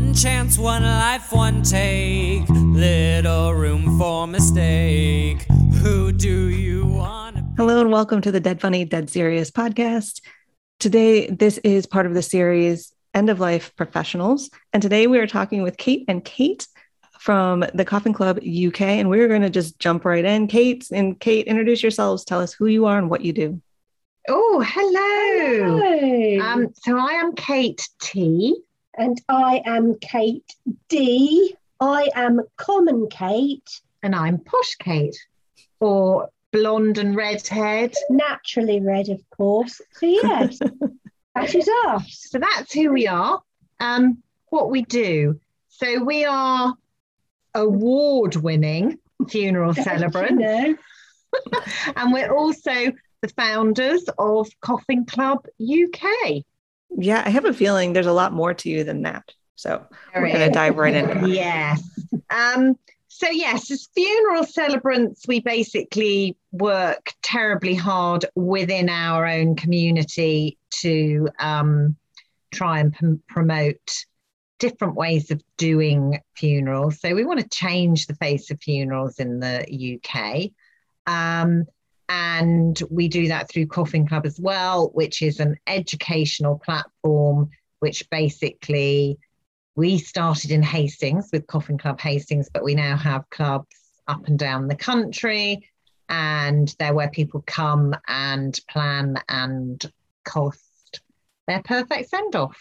One chance, one life, one take. Little room for mistake. Who do you want? Hello and welcome to the Dead Funny, Dead Serious podcast. Today, this is part of the series End of Life Professionals. And today we are talking with Kate and Kate from the Coffin Club UK. And we're going to just jump right in. Kate and Kate, introduce yourselves. Tell us who you are and what you do. Oh, hello. Hello. Um, so I am Kate T. and I am Kate D. I am Common Kate, And I'm Posh Kate, or blonde and redhead. naturally red, of course. So, yes, that is us. So that's who we are. Um, what we do. So we are award-winning funeral You celebrants, know, and we're also the founders of Coffin Club UK. Yeah, I have a feeling there's a lot more to you than that. So we're going to dive right in. Yes. Um, so yes, as funeral celebrants, we basically work terribly hard within our own community to um, try and prom- promote different ways of doing funerals. So we want to change the face of funerals in the UK. Um, and we do that through Coffin Club as well, which is an educational platform which basically we started in Hastings with Coffin Club Hastings, but we now have clubs up and down the country. And they're where people come and plan and cost their perfect send off.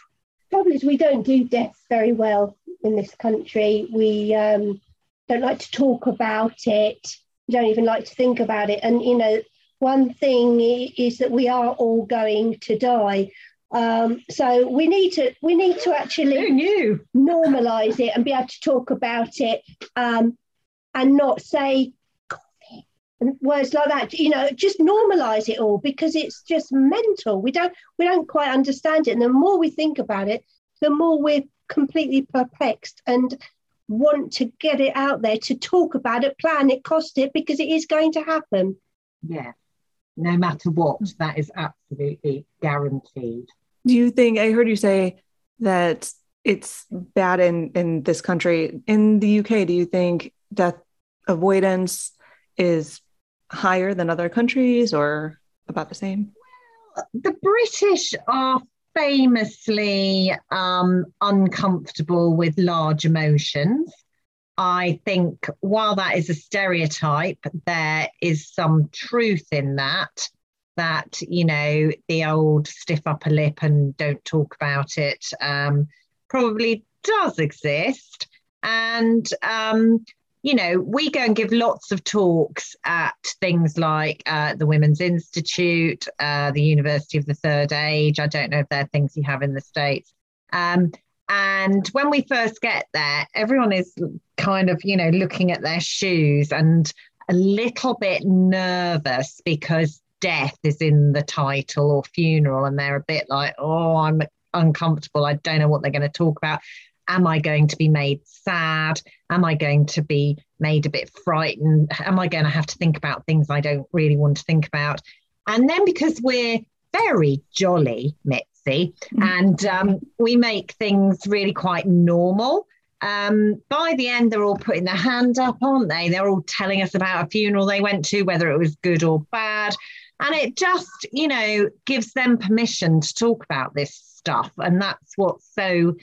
trouble is we don't do death very well in this country. We um, don't like to talk about it. Don't even like to think about it. And you know, one thing is that we are all going to die. Um, so we need to we need to actually normalize it and be able to talk about it um, and not say words like that you know just normalize it all because it's just mental we don't we don't quite understand it and the more we think about it the more we're completely perplexed and want to get it out there to talk about it plan it cost it because it is going to happen Yeah. No matter what, that is absolutely guaranteed. Do you think, I heard you say that it's bad in, in this country. In the UK, do you think death avoidance is higher than other countries or about the same? the British are famously um, uncomfortable with large emotions. I think while that is a stereotype, there is some truth in that. That, you know, the old stiff upper lip and don't talk about it um, probably does exist. And um, you know, we go and give lots of talks at things like uh, the Women's Institute, uh, the University of the Third Age. I don't know if they're things you have in the States. Um, and when we first get there, everyone is kind of, you know, looking at their shoes and a little bit nervous because death is in the title or funeral. And they're a bit like, oh, I'm uncomfortable. I don't know what they're going to talk about. Am I going to be made sad? Am I going to be made a bit frightened? Am I going to have to think about things I don't really want to think about? And then because we're very jolly, Mitzi, and um, we make things really quite normal. Um, by the end, they're all putting their hand up, aren't they? They're all telling us about a funeral they went to, whether it was good or bad. And it just, you know, gives them permission to talk about this stuff. And that's what's so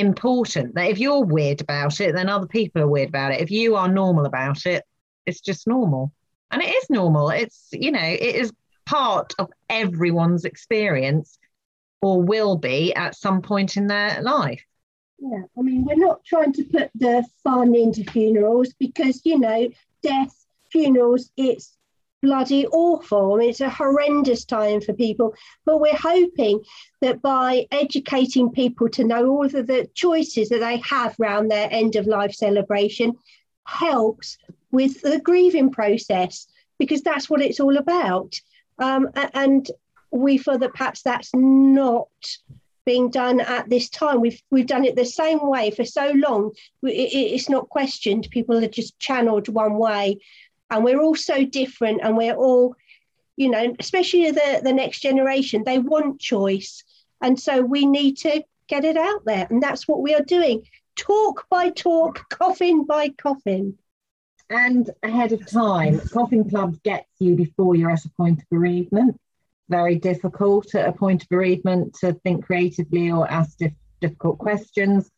important that if you're weird about it, then other people are weird about it. If you are normal about it, it's just normal. And it is normal. It's, you know, it is part of everyone's experience or will be at some point in their life. Yeah, I mean, we're not trying to put the fun into funerals because, you know, death, funerals, it's bloody awful. It's a horrendous time for people. But we're hoping that by educating people to know all of the choices that they have around their end of life celebration helps with the grieving process because that's what it's all about. Um, and we feel that perhaps that's not being done at this time. We've we've done it the same way for so long. It- it's not questioned. People are just channeled one way, and we're all so different, and we're all, you know, especially the the next generation. They want choice, and so we need to get it out there, and that's what we are doing. talk by talk, coffin by coffin. And ahead of time, Coffin Club gets you before you're at a point of bereavement. Very difficult at a point of bereavement to think creatively or ask dif- difficult questions.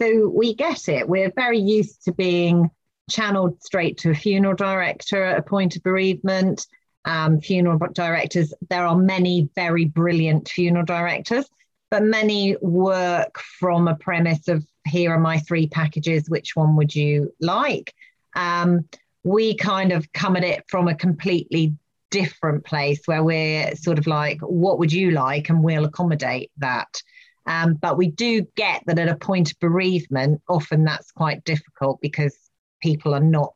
So we get it. We're very used to being channeled straight to a funeral director at a point of bereavement. Um, funeral directors, there are many very brilliant funeral directors, but many work from a premise of here are my three packages, which one would you like? Um, we kind of come at it from a completely different place where we're sort of like, what would you like? And we'll accommodate that. Um, but we do get that at a point of bereavement, often that's quite difficult because people are not,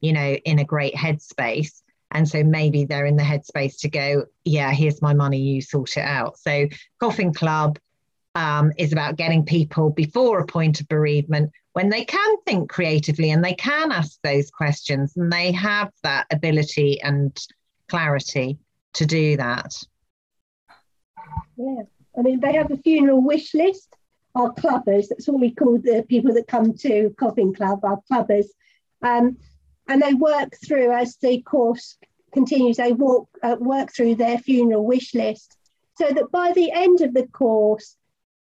you know, in a great headspace. And so maybe they're in the headspace to go, yeah, here's my money, you sort it out. So Coffin Club um, is about getting people before a point of bereavement when they can think creatively and they can ask those questions and they have that ability and clarity to do that. Yeah, I mean, they have a funeral wish list. Our clubbers, that's what we call the people that come to Coffin Club, our clubbers. Um, and they work through as the course continues, they walk, uh, work through their funeral wish list so that by the end of the course,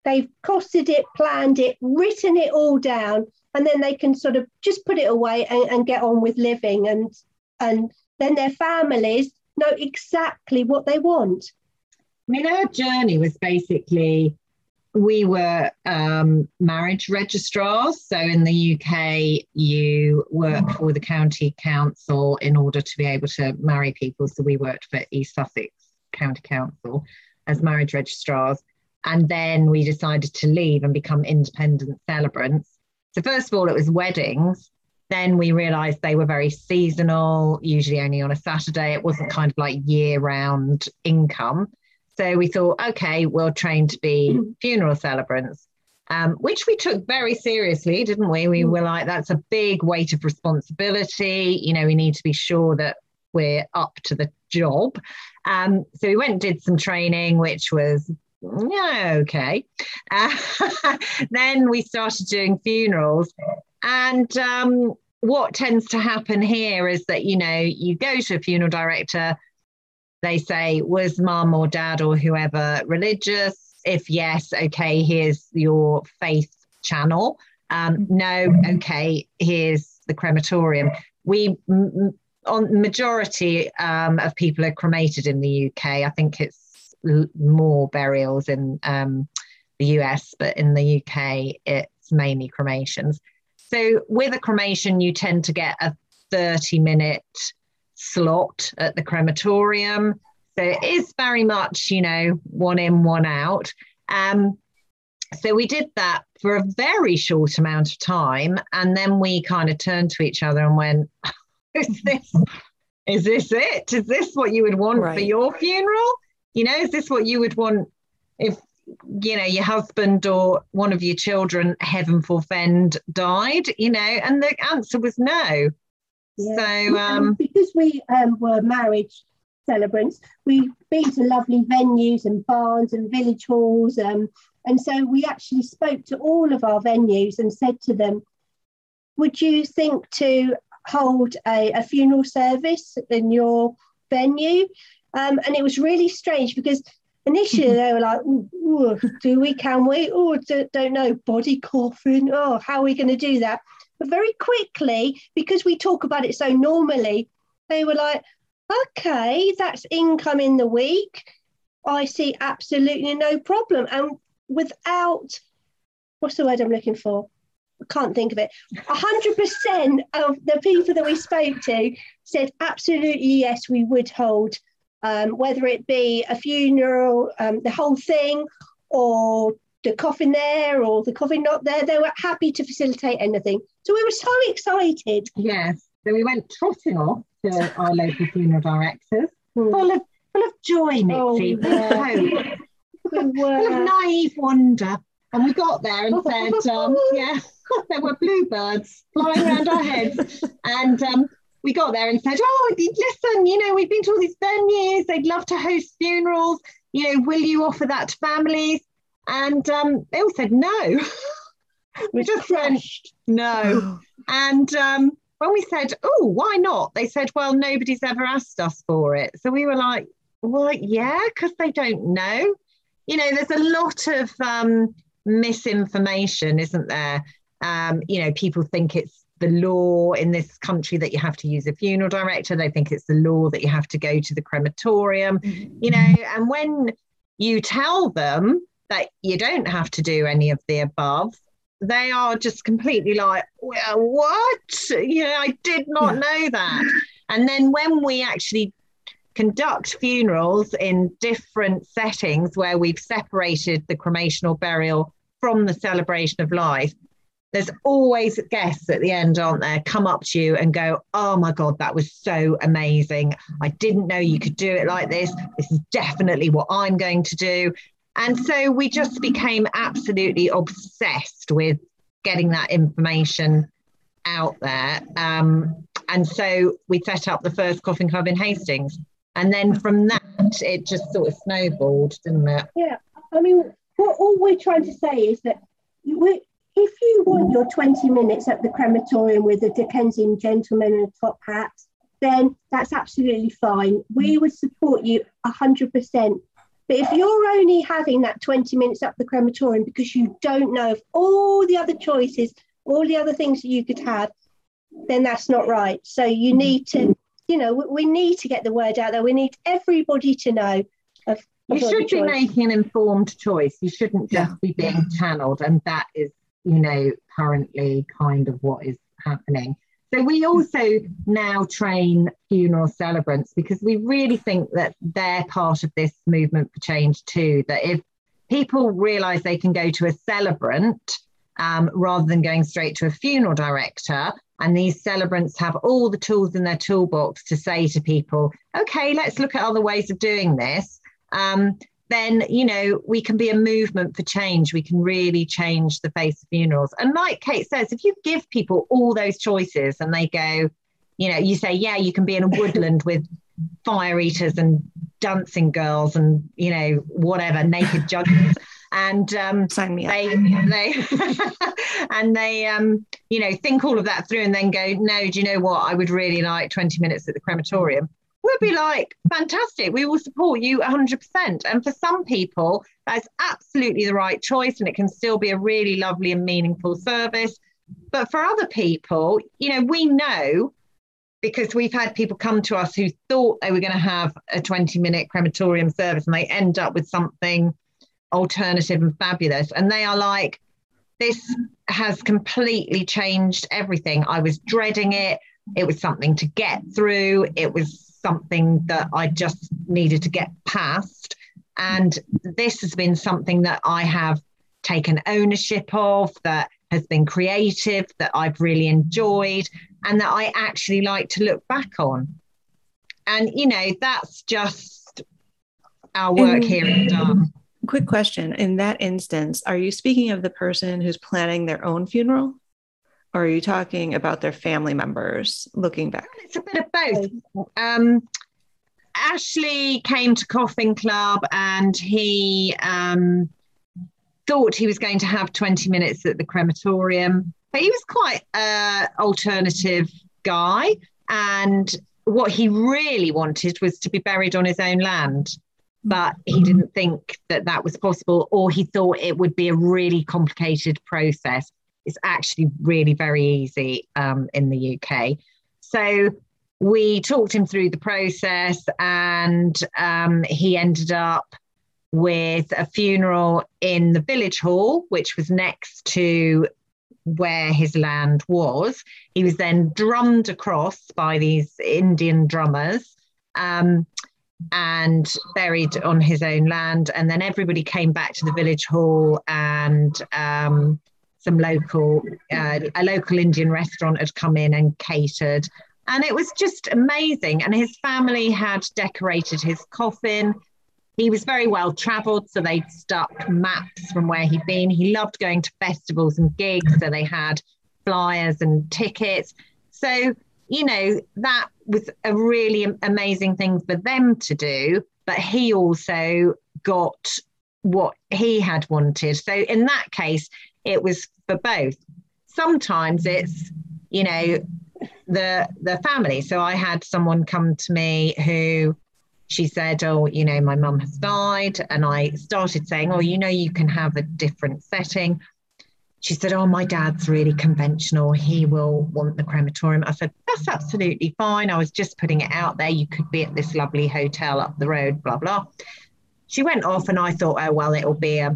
They've costed it, planned it, written it all down, and then they can sort of just put it away and, and get on with living. And and then their families know exactly what they want. I mean, our journey was basically we were um, marriage registrars. So in the UK, you work for the county council in order to be able to marry people. So we worked for East Sussex County Council as marriage registrars. And then we decided to leave and become independent celebrants. So, first of all, it was weddings. Then we realized they were very seasonal, usually only on a Saturday. It wasn't kind of like year round income. So we thought, okay, we'll train to be funeral celebrants, um, which we took very seriously, didn't we? We were like, that's a big weight of responsibility. You know, we need to be sure that we're up to the job. Um, so we went and did some training, which was yeah, okay. Uh, then we started doing funerals. And um, what tends to happen here is that, you know, you go to a funeral director, they say, was mum or dad or whoever religious? If yes, okay, here's your faith channel. Um, no, okay, here's the crematorium. We, on majority um, of people are cremated in the UK. I think it's more burials in um, the US, but in the UK, it's mainly cremations. So with a cremation, you tend to get a 30 minute slot at the crematorium. So it is very much, you know, one in, one out. Um, so we did that for a very short amount of time. And then we kind of turned to each other and went, is this, is this it? Is this what you would want right. for your funeral? You know, is this what you would want if you know your husband or one of your children, heaven forfend, died? You know, and the answer was no. Yeah. So um, because we um, were marriage celebrants, we've been to lovely venues and barns and village halls. Um, and so we actually spoke to all of our venues and said to them, would you think to hold a, a funeral service in your venue? Um, and it was really strange because initially they were like, do we, can we? Oh, don't know, body coffin. Oh, how are we going to do that? But very quickly, because we talk about it so normally, they were like, okay, that's income in the week. I see absolutely no problem. And without, what's the word I'm looking for? I can't think of it. 100% of the people that we spoke to said, absolutely, yes, we would hold um, whether it be a funeral, um, the whole thing, or the coffin there or the coffin not there. They were happy to facilitate anything. So we were so excited. Yes. So we went trotting off to our local funeral directors, mm. full of full of joy, Mitzi, oh, yeah. full of naive wonder. And we got there and said, um, yeah, there were bluebirds flying around our heads. And um, we got there and said, Oh, listen, you know, we've been to all these venues, they'd love to host funerals. You know, will you offer that to families? And um, they all said no. we just crushed. went, no. and um, when we said, oh, why not? They said, well, nobody's ever asked us for it. So we were like, well, yeah, because they don't know. You know, there's a lot of um, misinformation, isn't there? Um, you know, people think it's the law in this country that you have to use a funeral director. They think it's the law that you have to go to the crematorium, mm-hmm. you know, and when you tell them that you don't have to do any of the above, they are just completely like, well, what? You know, I did not yeah. know that. And then when we actually conduct funerals in different settings where we've separated the cremation or burial from the celebration of life, there's always guests at the end, aren't there? Come up to you and go, Oh my God, that was so amazing. I didn't know you could do it like this. This is definitely what I'm going to do. And so we just became absolutely obsessed with getting that information out there. Um, and so we set up the first coffin club in Hastings. And then from that, it just sort of snowballed, didn't it? Yeah. I mean, what all we're trying to say is that we, if you want your 20 minutes at the crematorium with a Dickensian gentleman in a top hat, then that's absolutely fine. We would support you 100%. But if you're only having that 20 minutes up the crematorium because you don't know of all the other choices, all the other things that you could have, then that's not right. So you need to, you know, we need to get the word out there. We need everybody to know of. you should be making an informed choice. You shouldn't just yeah. be being channeled, and that is you know, currently kind of what is happening. So we also now train funeral celebrants because we really think that they're part of this movement for change too. That if people realize they can go to a celebrant um, rather than going straight to a funeral director, and these celebrants have all the tools in their toolbox to say to people, okay, let's look at other ways of doing this. Um, then you know we can be a movement for change. We can really change the face of funerals. And like kate says if you give people all those choices and they go you know you say yeah you can be in a woodland with fire eaters and dancing girls and you know whatever naked jugglers and um, they, they and they um, you know think all of that through and then go no do you know what? I would really like 20 minutes at the crematorium we'll be like, fantastic, we will support you 100%. And for some people, that's absolutely the right choice, and it can still be a really lovely and meaningful service. But for other people, you know, we know because we've had people come to us who thought they were going to have a 20 minute crematorium service and they end up with something alternative and fabulous. And they are like, this has completely changed everything. I was dreading it. It was something to get through. It was something that I just needed to get past. And this has been something that I have taken ownership of, that has been creative, that I've really enjoyed, and that I actually like to look back on. And, you know, that's just our work here at Done. Quick question. In that instance, are you speaking of the person who's planning their own funeral? Or are you talking about their family members looking back? It's a bit of both. Um, Ashley came to Coffin Club and he um, thought he was going to have 20 minutes at the crematorium, but he was quite an alternative guy. And what he really wanted was to be buried on his own land. But he didn't think that that was possible, or he thought it would be a really complicated process. It's actually really very easy um, in the UK. So we talked him through the process, and um, he ended up with a funeral in the village hall, which was next to where his land was. He was then drummed across by these Indian drummers. Um, and buried on his own land. And then everybody came back to the village hall, and um, some local, uh, a local Indian restaurant had come in and catered. And it was just amazing. And his family had decorated his coffin. He was very well traveled, so they'd stuck maps from where he'd been. He loved going to festivals and gigs, so they had flyers and tickets. So, you know, that was a really amazing thing for them to do. But he also got what he had wanted. So, in that case, it was for both. Sometimes it's, you know, the the family. So I had someone come to me who she said, Oh, you know, my mum has died. And I started saying, Oh, you know, you can have a different setting. She said, Oh, my dad's really conventional. He will want the crematorium. I said, That's absolutely fine. I was just putting it out there. You could be at this lovely hotel up the road, blah, blah. She went off, and I thought, Oh, well, it'll be a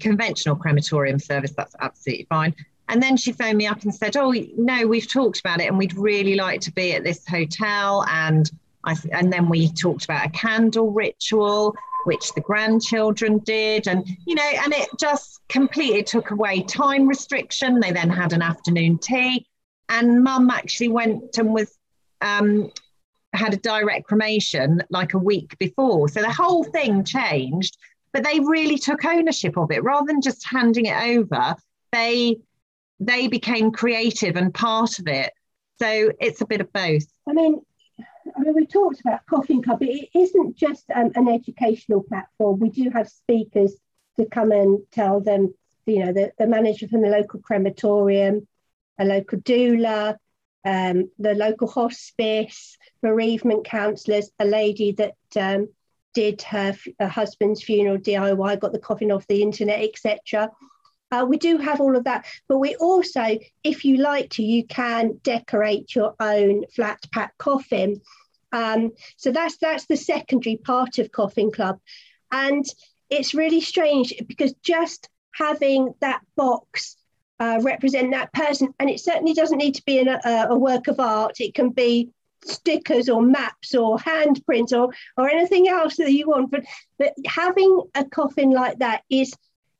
conventional crematorium service. That's absolutely fine. And then she phoned me up and said, Oh, no, we've talked about it and we'd really like to be at this hotel. And I, and then we talked about a candle ritual, which the grandchildren did. And, you know, and it just completely took away time restriction. They then had an afternoon tea. And mum actually went and was, um, had a direct cremation like a week before. So the whole thing changed, but they really took ownership of it rather than just handing it over. They they became creative and part of it. So it's a bit of both. I mean, I mean, we talked about Coffin Club. It isn't just um, an educational platform. We do have speakers to come and tell them, you know, the, the manager from the local crematorium, a local doula, um, the local hospice, bereavement counsellors, a lady that um, did her, her, husband's funeral DIY, got the coffin off the internet, etc. Uh, we do have all of that, but we also, if you like to, you can decorate your own flat pack coffin. Um, so that's that's the secondary part of Coffin Club, and it's really strange because just having that box uh, represent that person, and it certainly doesn't need to be a, a work of art. It can be stickers or maps or handprints or or anything else that you want. But, but having a coffin like that is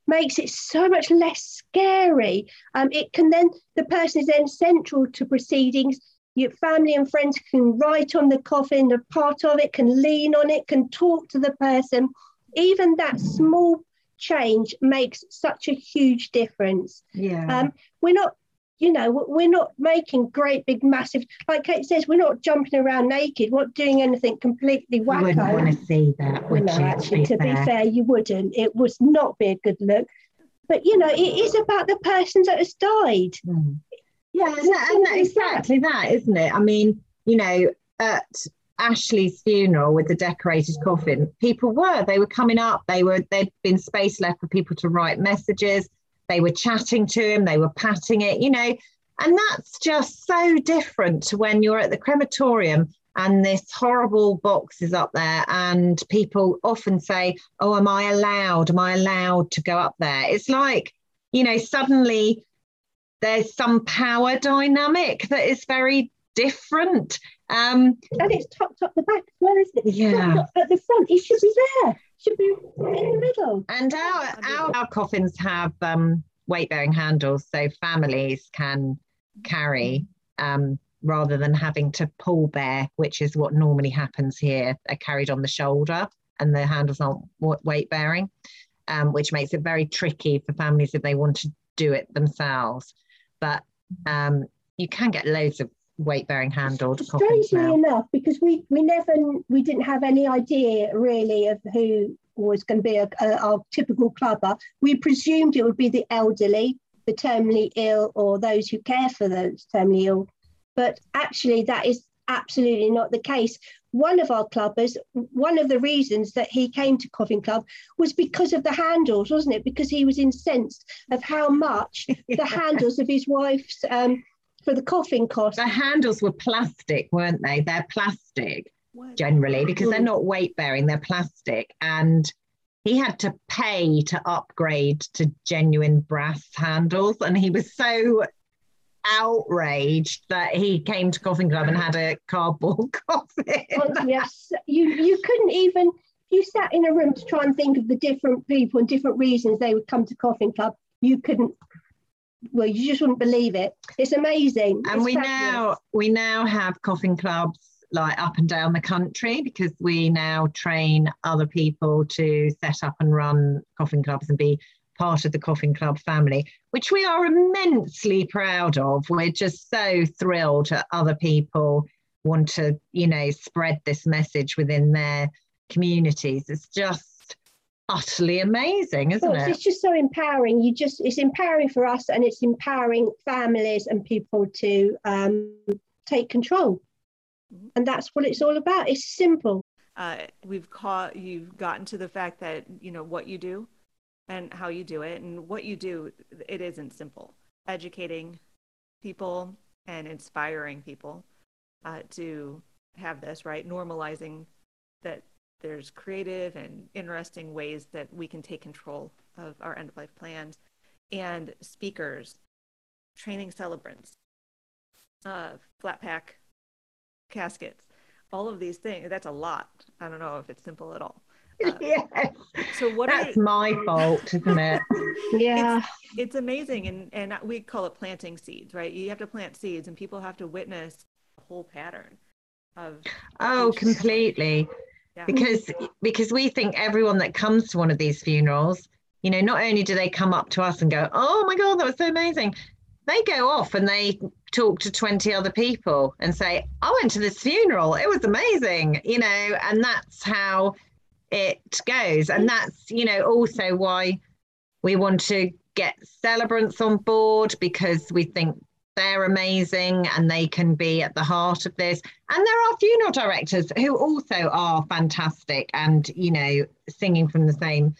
makes it so much less scary. Um, it can then, the person is then central to proceedings. Your family and friends can write on the coffin, a part of it, can lean on it, can talk to the person. Even that small change makes such a huge difference. Yeah. Um, we're not you know, we're not making great big massive, like Kate says, we're not jumping around naked, we're not doing anything completely wacko. You wouldn't want to see that, would no, you? Actually, to be, to be fair, you wouldn't. It would not be a good look. But, you know, it is about the person that has died. Mm. Yeah, and, that, and that, exactly that, isn't it? I mean, you know, at Ashley's funeral with the decorated coffin, people were, they were coming up, they were, there'd been space left for people to write messages they were chatting to him, they were patting it, you know. And that's just so different to when you're at the crematorium and this horrible box is up there and people often say oh am i allowed? Am i allowed to go up there? It's like you know suddenly there's some power dynamic that is very different. Um and it's tucked up the back as well isn't it? Yeah. at the front. It should be there should be in the middle. And our our, our coffins have um, weight bearing handles, so families can carry um, rather than having to pull bear, which is what normally happens here. They're carried on the shoulder, and the handles aren't weight bearing, um, which makes it very tricky for families if they want to do it themselves. But um, you can get loads of weight bearing handled strangely enough because we we never we didn't have any idea really of who was going to be a, a, our typical clubber. We presumed it would be the elderly the terminally ill or those who care for those terminally ill. But actually that is absolutely not the case. One of our clubbers one of the reasons that he came to coffin club was because of the handles wasn't it? Because he was incensed of how much the handles of his wife's um, for the coffin cost. The handles were plastic, weren't they? They're plastic generally because they're mm. not weight bearing, they're plastic. And he had to pay to upgrade to genuine brass handles. And he was so outraged that he came to Coffin Club and had a cardboard coffin. Oh, yes, you you couldn't even you sat in a room to try and think of the different people and different reasons they would come to Coffin Club. You couldn't well, you just wouldn't believe it. It's amazing. And it's we fabulous. now we now have coffin clubs like up and down the country because we now train other people to set up and run coffin clubs and be part of the coffin club family, which we are immensely proud of. We're just so thrilled that other people want to, you know, spread this message within their communities. It's just utterly amazing, isn't Well, it? it's just so empowering. You just it's empowering for us, and it's empowering families and people to um, take control. And that's what it's all about. It's simple. uh, we've caught you've gotten to the fact that you know what you do and how you do it and what you do it isn't simple educating people and inspiring people uh, to have this right normalizing that there's creative and interesting ways that we can take control of our end of life plans and speakers training celebrants uh, flat pack caskets all of these things that's a lot i don't know if it's simple at all uh, yes. so what are That's my fault, isn't it? Yeah. it's amazing and and we call it planting seeds right you have to plant seeds and people have to witness the whole pattern of Oh, each- completely. Because because we think everyone that comes to one of these funerals, you know, not only do they come up to us and go, "Oh my god, that was so amazing," they go off and they talk to 20 other people and say, "I went to this funeral. It was amazing," you know, and that's how it goes. And that's, you know, also why we want to get celebrants on board because we think they're amazing and they can be at the heart of this. And there are funeral directors who also are fantastic and, you know, singing from the same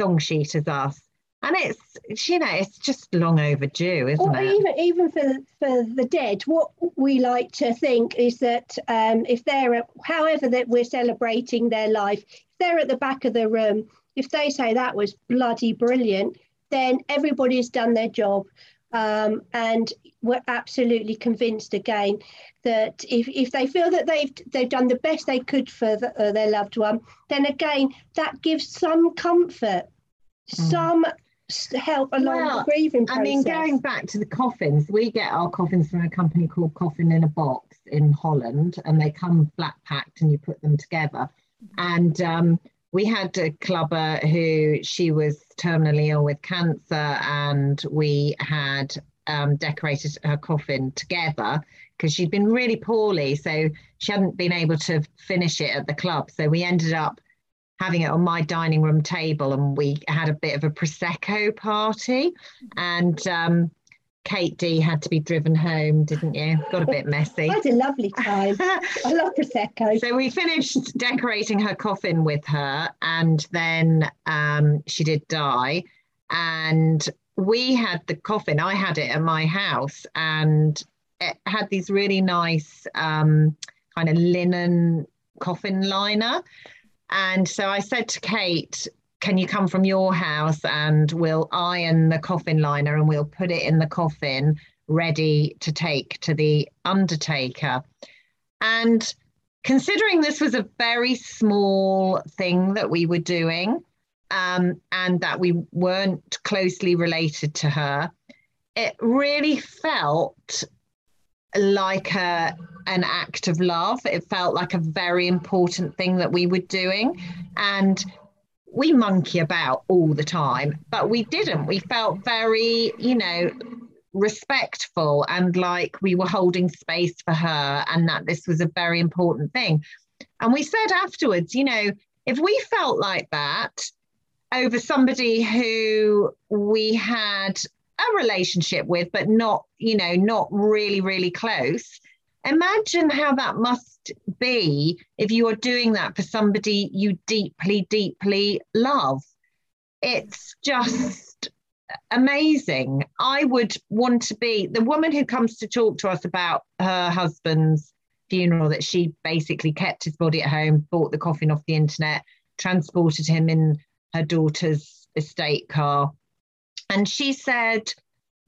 song sheet as us. And it's, you know, it's just long overdue, isn't Or it? even even for for the dead, what we like to think is that um, if they're however that we're celebrating their life, if they're at the back of the room, if they say that was bloody brilliant, then everybody's done their job. Um, and we're absolutely convinced again that if, if they feel that they've they've done the best they could for the, uh, their loved one, then again that gives some comfort, some help along Well, the grieving process. I mean, going back to the coffins, we get our coffins from a company called Coffin in a Box in Holland, and they come flat packed and you put them together. And um, we had a clubber who she was terminally ill with cancer, and we had um, decorated her coffin together because she'd been really poorly. So she hadn't been able to finish it at the club. So we ended up having it on my dining room table and we had a bit of a prosecco party and um, kate d had to be driven home didn't you got a bit messy I had a lovely time. I love prosecco. so we finished decorating her coffin with her and then um, she did die and we had the coffin i had it at my house and it had these really nice um, kind of linen coffin liner and so I said to Kate, can you come from your house and we'll iron the coffin liner and we'll put it in the coffin ready to take to the undertaker. And considering this was a very small thing that we were doing um, and that we weren't closely related to her, it really felt like a an act of love. It felt like a very important thing that we were doing. And we monkey about all the time, but we didn't. We felt very, you know, respectful and like we were holding space for her and that this was a very important thing. And we said afterwards, you know, if we felt like that over somebody who we had a relationship with, but not, you know, not really, really close, imagine how that must be if you are doing that for somebody you deeply, deeply love. It's just amazing. I would want to be the woman who comes to talk to us about her husband's funeral that she basically kept his body at home, bought the coffin off the internet, transported him in her daughter's estate car. And she said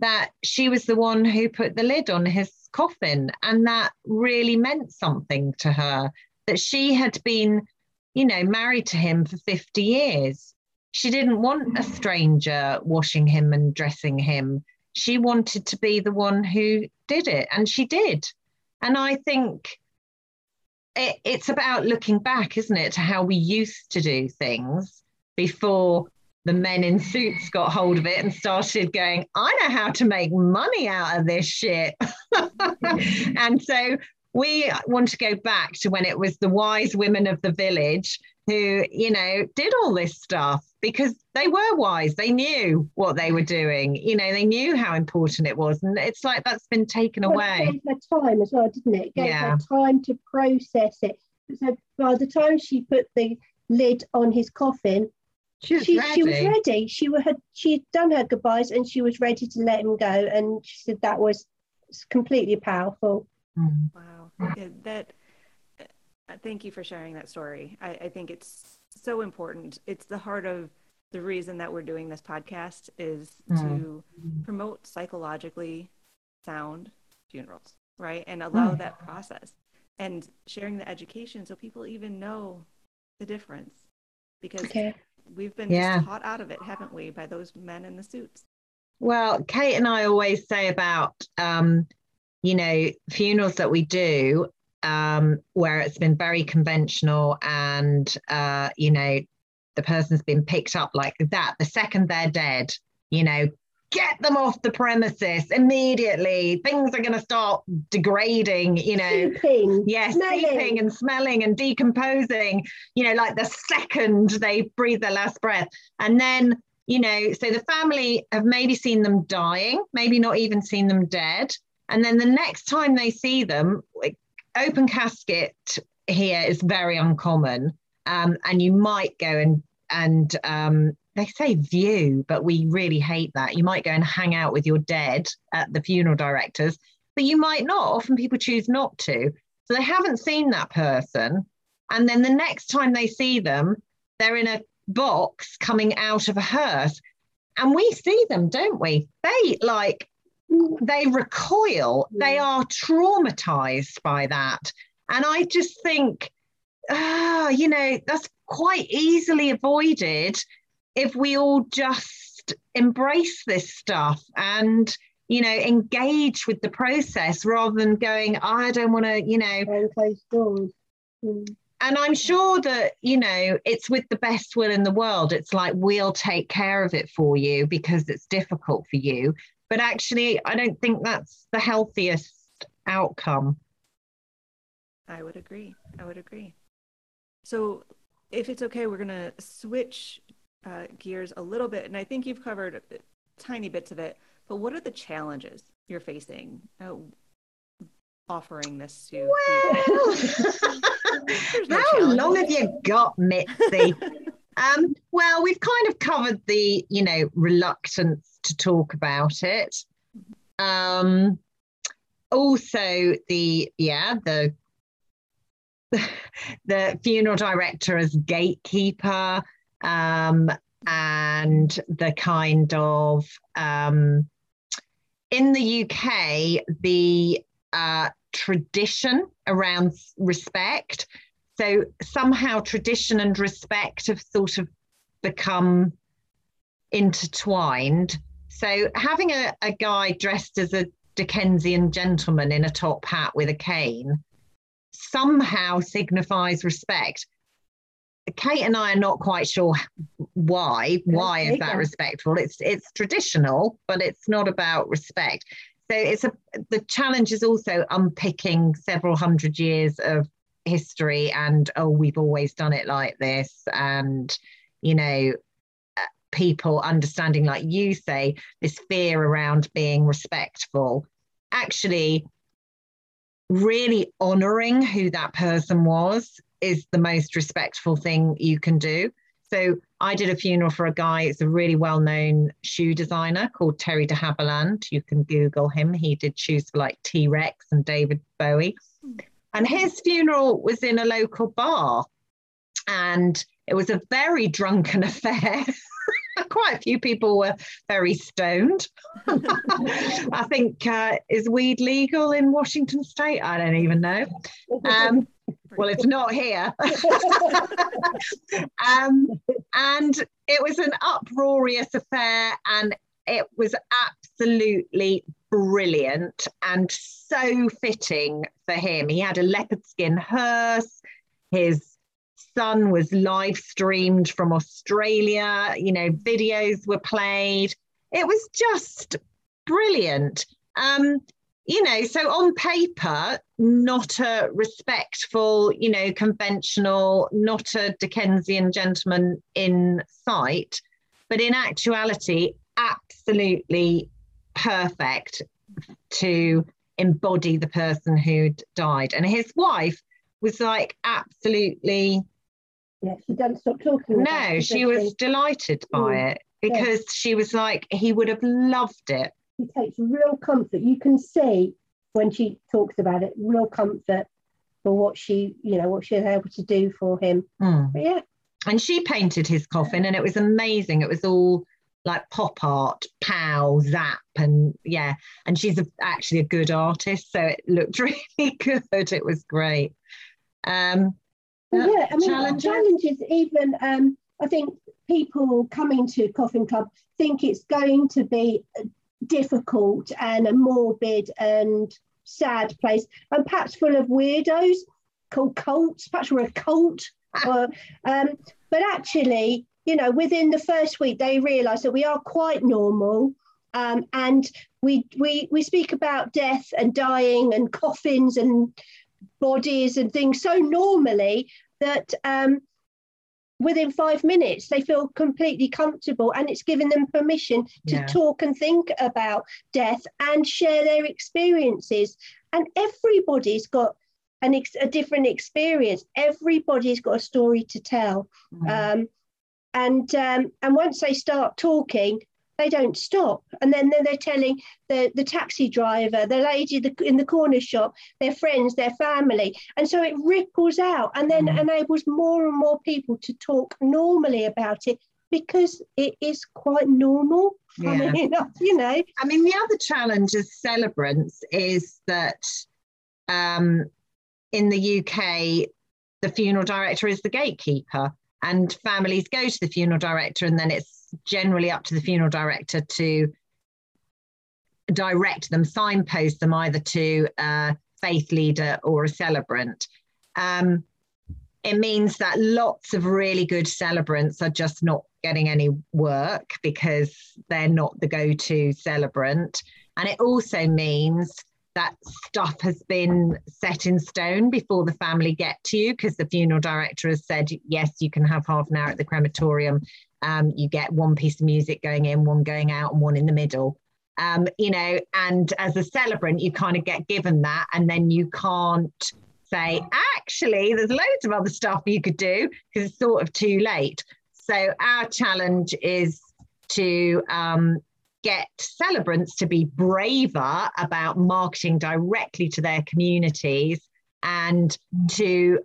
that she was the one who put the lid on his coffin. And that really meant something to her that she had been, you know, married to him for 50 years. She didn't want a stranger washing him and dressing him. She wanted to be the one who did it, and she did. And I think it, it's about looking back, isn't it, to how we used to do things before the men in suits got hold of it and started going, I know how to make money out of this shit. and so we want to go back to when it was the wise women of the village who, you know, did all this stuff because they were wise. They knew what they were doing. You know, they knew how important it was. And it's like that's been taken Well, away. It gave her time as well, didn't it? It gave Yeah. her time to process it. So by the time she put the lid on his coffin, She was she, ready. she was ready. She had she'd done her goodbyes and she was ready to let him go. And she said that was completely powerful. Mm. Wow. Yeah, that. uh, Thank you for sharing that story. I, I think it's so important. It's the heart of the reason that we're doing this podcast is to promote psychologically sound funerals, right? And allow Mm. that process and sharing the education so people even know the difference because Okay. We've been Yeah. taught out of it, haven't we, by those men in the suits? Well, Kate and I always say about, um, you know, funerals that we do um, where it's been very conventional and, uh, you know, the person's been picked up like that. The second they're dead, you know, get them off the premises immediately. Things are going to start degrading, you know. Sleeping. Yes, Smelling. seeping and smelling and decomposing, you know, like the second they breathe their last breath. And then, you know, so the family have maybe seen them dying, maybe not even seen them dead. And then the next time they see them, open casket here is very uncommon. Um, and you might go and, and um, they say view, but we really hate that. You might go and hang out with your dead at the funeral directors, but you might not. Often people choose not to. So they haven't seen that person. And then the next time they see them, they're in a box coming out of a hearse. And we see them, don't we? They like, they recoil, they are traumatized by that. And I just think, ah, you know, that's quite easily avoided if we all just embrace this stuff and you know engage with the process rather than going i don't want to you know Behind closed doors. Mm. and i'm sure that you know it's with the best will in the world it's like we'll take care of it for you because it's difficult for you but actually i don't think that's the healthiest outcome I would agree. I would agree. So, if it's okay, we're going to switch uh, gears a little bit. And I think you've covered tiny bits of it. But what are the challenges you're facing uh, offering this to? There's no How long have you got, Mitzi? um, well, we've kind of covered the, you know, reluctance to talk about it. Um, also, the yeah, the the funeral director as gatekeeper, um, and the kind of um, in the UK the uh, tradition around respect. So somehow tradition and respect have sort of become intertwined. So having a, a guy dressed as a Dickensian gentleman in a top hat with a cane somehow signifies respect. Kate and I are not quite sure why. Why is that respectful? It's it's traditional, but it's not about respect. So it's a the challenge is also unpicking several hundred years of history and oh we've always done it like this and you know uh, people understanding like you say this fear around being respectful actually really honoring who that person was is the most respectful thing you can do so I did a funeral for a guy. It's a really well-known shoe designer called Terry de Havilland. You can Google him. He did shoes for like T-Rex and David Bowie. And his funeral was in a local bar. And it was a very drunken affair. Quite a few people were very stoned. I think, uh, is weed legal in Washington state? I don't even know. Um, well, it's not here. um, and it was an uproarious affair, and it was absolutely brilliant and so fitting for him. He had a leopard skin hearse. His son was live streamed from Australia. You know, videos were played. It was just brilliant. Um, you know, so on paper, not a respectful, you know, conventional, not a Dickensian gentleman in sight, but in actuality, absolutely perfect to embody the person who'd died. And his wife was like absolutely. Yeah, she doesn't stop talking. No, she was delighted by mm. it because yeah. she was like, he would have loved it she takes real comfort. You can see when she talks about it, real comfort for what she, you know, what she was able to do for him. Mm. yeah. And she painted his coffin and it was amazing. It was all like pop art, pow, zap, and yeah. And she's a, actually a good artist, so it looked really good. It was great. Um, yeah, I mean, challenges, challenges even. Um, I think people coming to Coffin Club think it's going to be difficult and a morbid and sad place, and perhaps full of weirdos called cults. Perhaps we're a cult. or, um, but actually, you know, within the first week, they realise that we are quite normal. Um, and we, we we speak about death and dying and coffins and bodies and things so normally that um, within five minutes they feel completely comfortable and it's given them permission to yeah. talk and think about death and share their experiences and everybody's got an ex- a different experience everybody's got a story to tell mm. um, and um, and once they start talking they don't stop. And then, then they're telling the, the taxi driver, the lady in the corner shop, their friends, their family. And so it ripples out and then mm. enables more and more people to talk normally about it because it is quite normal. Yeah. I mean, you know. I mean, the other challenge as celebrants is that um, in the UK, the funeral director is the gatekeeper, and families go to the funeral director, and then it's generally up to the funeral director to direct them, signpost them either to a faith leader or a celebrant. Um, it means that lots of really good celebrants are just not getting any work because they're not the go to celebrant. And it also means that stuff has been set in stone before the family get to you because the funeral director has said, yes, you can have half an hour at the crematorium um, you get one piece of music going in, one going out, and one in the middle. Um, you know, and as a celebrant, you kind of get given that, and then you can't say, actually, there's loads of other stuff you could do because it's sort of too late. So our challenge is to um, get celebrants to be braver about marketing directly to their communities and to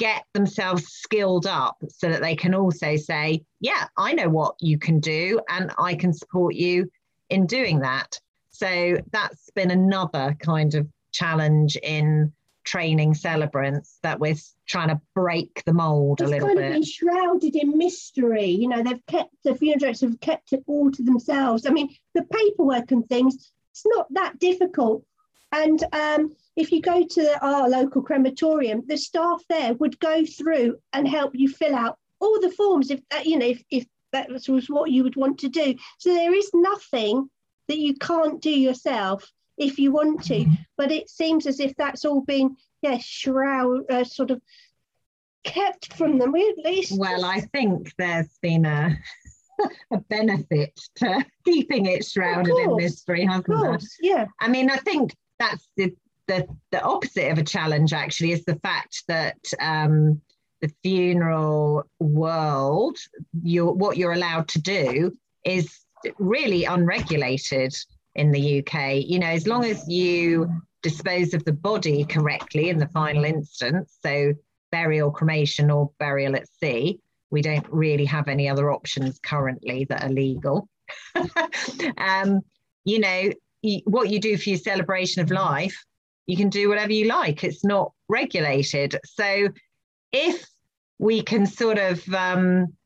get themselves skilled up so that they can also say, yeah, I know what you can do and I can support you in doing that. So that's been another kind of challenge in training celebrants that we're trying to break the mold it's a little kind bit. Of been shrouded in mystery. You know, they've kept the funeral directors have kept it all to themselves. I mean, the paperwork and things, it's not that difficult. And um, if you go to our local crematorium, the staff there would go through and help you fill out all the forms if that, you know, if, if that was what you would want to do. So there is nothing that you can't do yourself if you want to. Mm-hmm. But it seems as if that's all been, yeah, shroud, uh, sort of kept from them. at least. Well, I think there's been a a benefit to keeping it shrouded in mystery, hasn't there? Yeah. I mean, I think that's the the, the opposite of a challenge actually is the fact that um, the funeral world, you're, what you're allowed to do is really unregulated in the UK. You know, as long as you dispose of the body correctly in the final instance, so burial, cremation, or burial at sea, we don't really have any other options currently that are legal. um, you know, what you do for your celebration of life you can do whatever you like. It's not regulated. So if we can sort of um,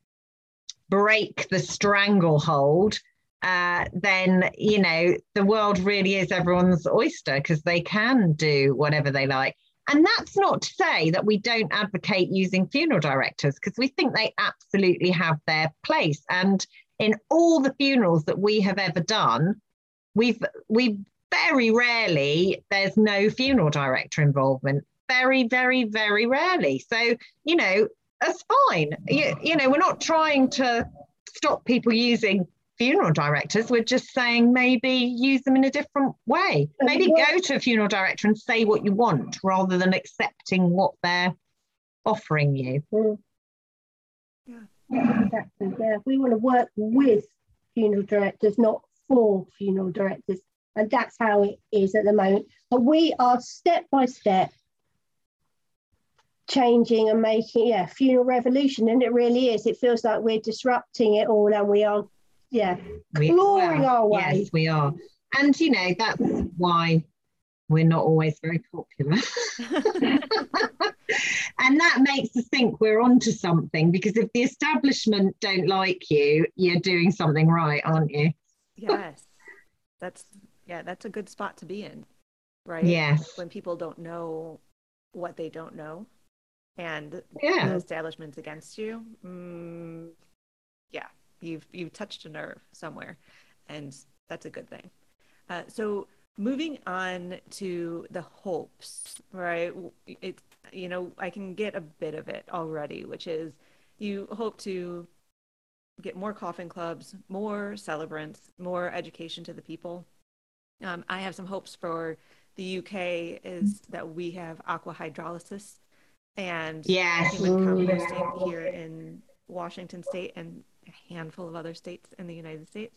break the stranglehold, uh, then you know the world really is everyone's oyster because they can do whatever they like. And that's not to say that we don't advocate using funeral directors because we think they absolutely have their place. And in all the funerals that we have ever done, we've we've very rarely there's no funeral director involvement. Very, very, very rarely. So, you know, that's fine. You, you know, we're not trying to stop people using funeral directors. We're just saying maybe use them in a different way. Maybe go to a funeral director and say what you want rather than accepting what they're offering you. Mm. Yeah, exactly. Yeah, we want to work with funeral directors, not for funeral directors. And that's how it is at the moment. But we are step by step changing and making, yeah, funeral revolution. And it really is. It feels like we're disrupting it all and we are, yeah, clawing well, our way. Yes, we are. And, you know, that's why we're not always very popular. and that makes us think we're onto something because if the establishment don't like you, you're doing something right, aren't you? Yes. That's yeah, that's a good spot to be in. Right? Yes. When people don't know what they don't know and Yeah. the establishment's against you. Mm, yeah, you've you've touched a nerve somewhere, and that's a good thing. Uh, so moving on to the hopes, right? It you know I can get a bit of it already, which is you hope to get more coffin clubs, more celebrants, more education to the people. Um, I have some hopes for the UK is that we have aqua hydrolysis and Yes. human composting here in Washington state and a handful of other states in the United States.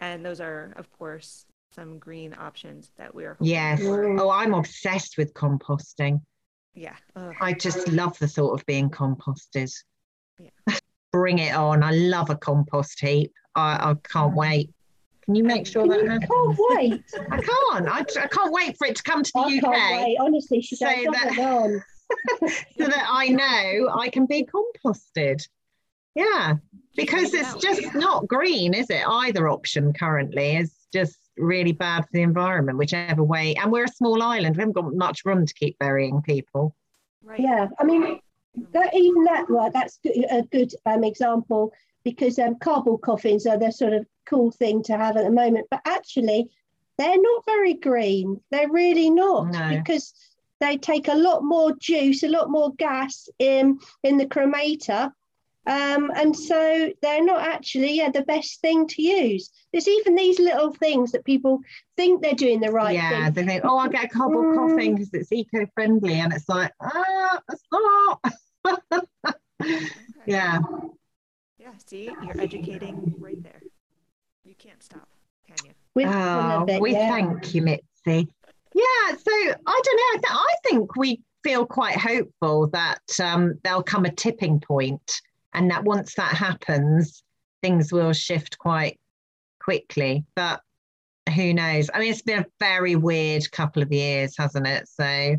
And those are, of course, some green options that we are Yes. for. Oh, I'm obsessed with composting. Yeah. Ugh. I just love the thought of being composted. Yeah. Bring it on. I love a compost heap. I, I can't wait. Can you make sure Can that you happens? can't wait. I can't. I, I can't wait for it to come to the I can't UK wait. Honestly, she So goes on that- on. so that I know I can be composted. Yeah, because it's just not green, is it? Either option currently is just really bad for the environment, whichever way. And we're a small island. We haven't got much room to keep burying people. Right. Yeah, I mean, that, even that, right, that's good, a good um, example because um, cardboard coffins are the sort of cool thing to have at the moment. But actually, they're not very green. They're really not No. because they take a lot more juice, a lot more gas in in the cremator. Um, and so they're not actually yeah the best thing to use. There's even these little things that people think they're doing the right thing. yeah, thing. they think, oh, I'll get a cardboard Mm. coffin because it's eco-friendly, and it's like, ah, it's not. Okay. yeah, Yeah. See, you're educating right there. You can't stop, can you? With oh, all of it, we yeah. thank you, Mitzi. Yeah, so I don't know. I, I think we feel quite hopeful that um, there'll come a tipping point, and that once that happens, things will shift quite quickly. But who knows? I mean, it's been a very weird couple of years, hasn't it? So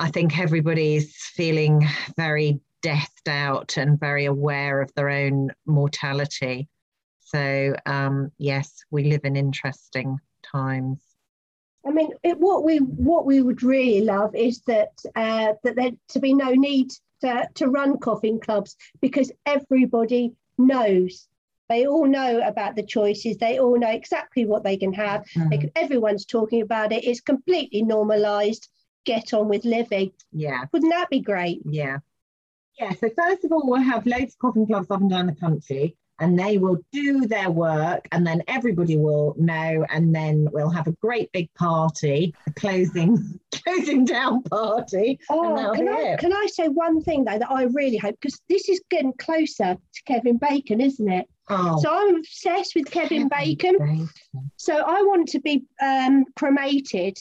I think everybody's feeling very deathed out and very aware of their own mortality. So um, yes, we live in interesting times. I mean, it, what we what we would really love is that uh, that there to be no need to, to run coffin clubs because everybody knows. They all know about the choices. They all know exactly what they can have. They can- everyone's talking about it. It's completely normalised. Get on with living. Yeah, Wouldn't that be great? yeah. Yeah, so first of all, we'll have loads of coffin clubs up and down the country, and they will do their work, and then everybody will know, and then we'll have a great big party, a closing closing down party. Oh, can I, it. can I say one thing though that I really hope because this is getting closer to Kevin Bacon, isn't it? Oh, So I'm obsessed with Kevin Bacon. Bacon. So I want to be um, cremated,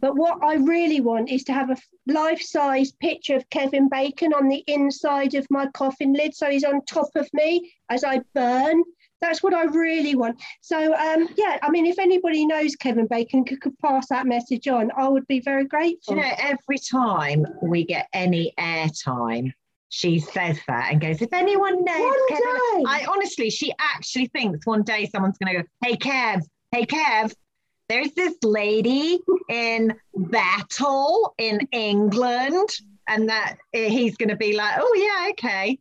but what I really want is to have a life-size picture of Kevin Bacon on the inside of my coffin lid, so he's on top of me as I burn. That's what I really want. So um, yeah, I mean, if anybody knows Kevin Bacon could, could pass that message on, I would be very grateful. you know, every time we get any airtime, she says that and goes, if anyone knows One Kevin, day. I honestly, she actually thinks one day someone's going to go, hey, Kev, hey, Kev, there's this lady in Battle in England. And that eh, he's going to be like, oh, yeah, okay.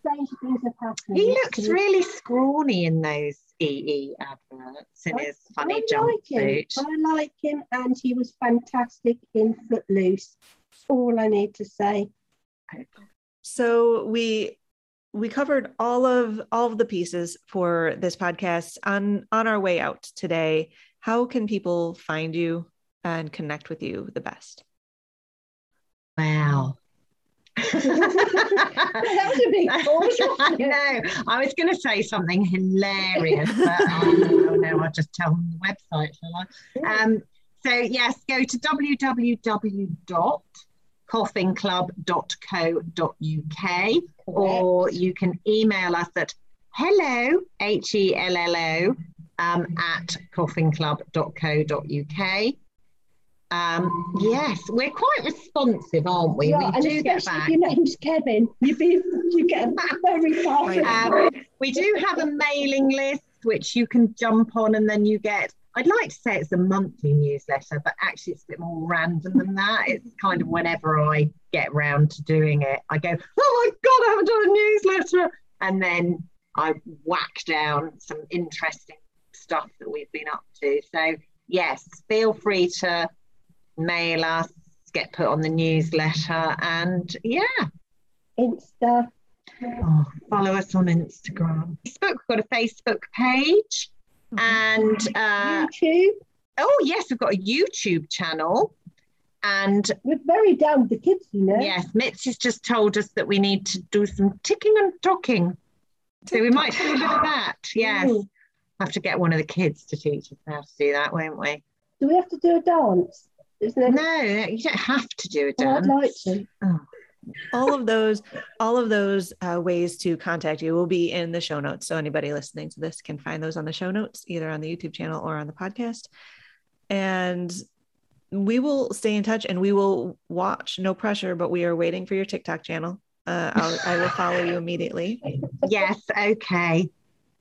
Strange things have happened. He looks really scrawny in those EE adverts in I- his funny I like him. I like him, and he was fantastic in Footloose. That's all I need to say. So we we covered all of all of the pieces for this podcast on on our way out today. How can people find you and connect with you the best? Wow. That was a big I know. I was going to say something hilarious, but oh, no, no, I'll just tell them the website, shall I? Um, so, yes, go to www.coffinclub.co.uk or you can email us at hello, H E L L O, um, at coffinclub.co.uk. Um, yes, we're quite responsive, aren't we? Yeah, we do get back. if your name's Kevin, you be you get very far. Um, we do have a mailing list which you can jump on and then you get I'd like to say it's a monthly newsletter, but actually it's a bit more random than that. It's kind of whenever I get round to doing it, I go, Oh my god, I haven't done a newsletter. And then I whack down some interesting stuff that we've been up to. So yes, feel free to mail us, get put on the newsletter and yeah. Insta. Oh, follow us on Instagram. Facebook, we've got a Facebook page. And uh, YouTube. oh, yes, we've got a YouTube channel. And We're very down with the kids, you know. yes, Mitz has just told us that we need to do some ticking and talking. So we might do a bit of that. Yes. Ooh. Have to get one of the kids to teach us how to do that, won't we? Do we have to do a dance? Isn't there? No, you don't have to do a Oh, I'd like to. all of those all of those uh, ways to contact you will be in the show notes so anybody listening to this can find those on the show notes either on the youtube channel or on the podcast and we will stay in touch and we will watch no pressure but we are waiting for your tiktok channel uh, I'll, i will follow you immediately Yes, okay.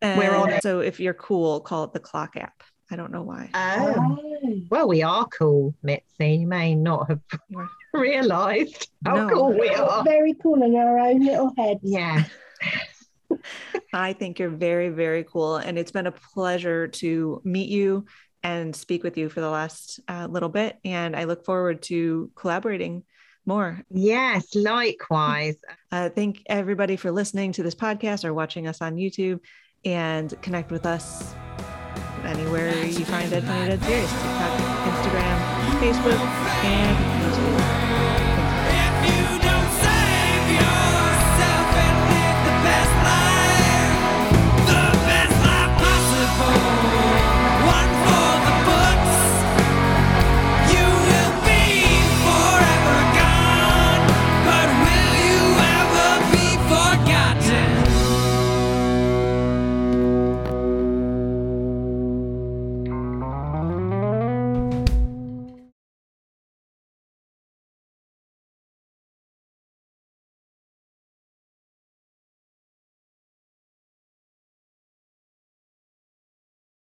We're on on so if you're cool call it the clock app i don't know why Oh. Oh. Well, we are cool, Mitzi. You may not have realised how No. cool we are. Very cool in our own little heads. Yeah. I think you're very, very cool. And it's been a pleasure to meet you and speak with you for the last uh, little bit. And I look forward to collaborating more. Yes, likewise. Uh, thank everybody for listening to this podcast or watching us on YouTube and connect with us anywhere you find Dead Funny Dead Serious TikTok, Instagram, Facebook, and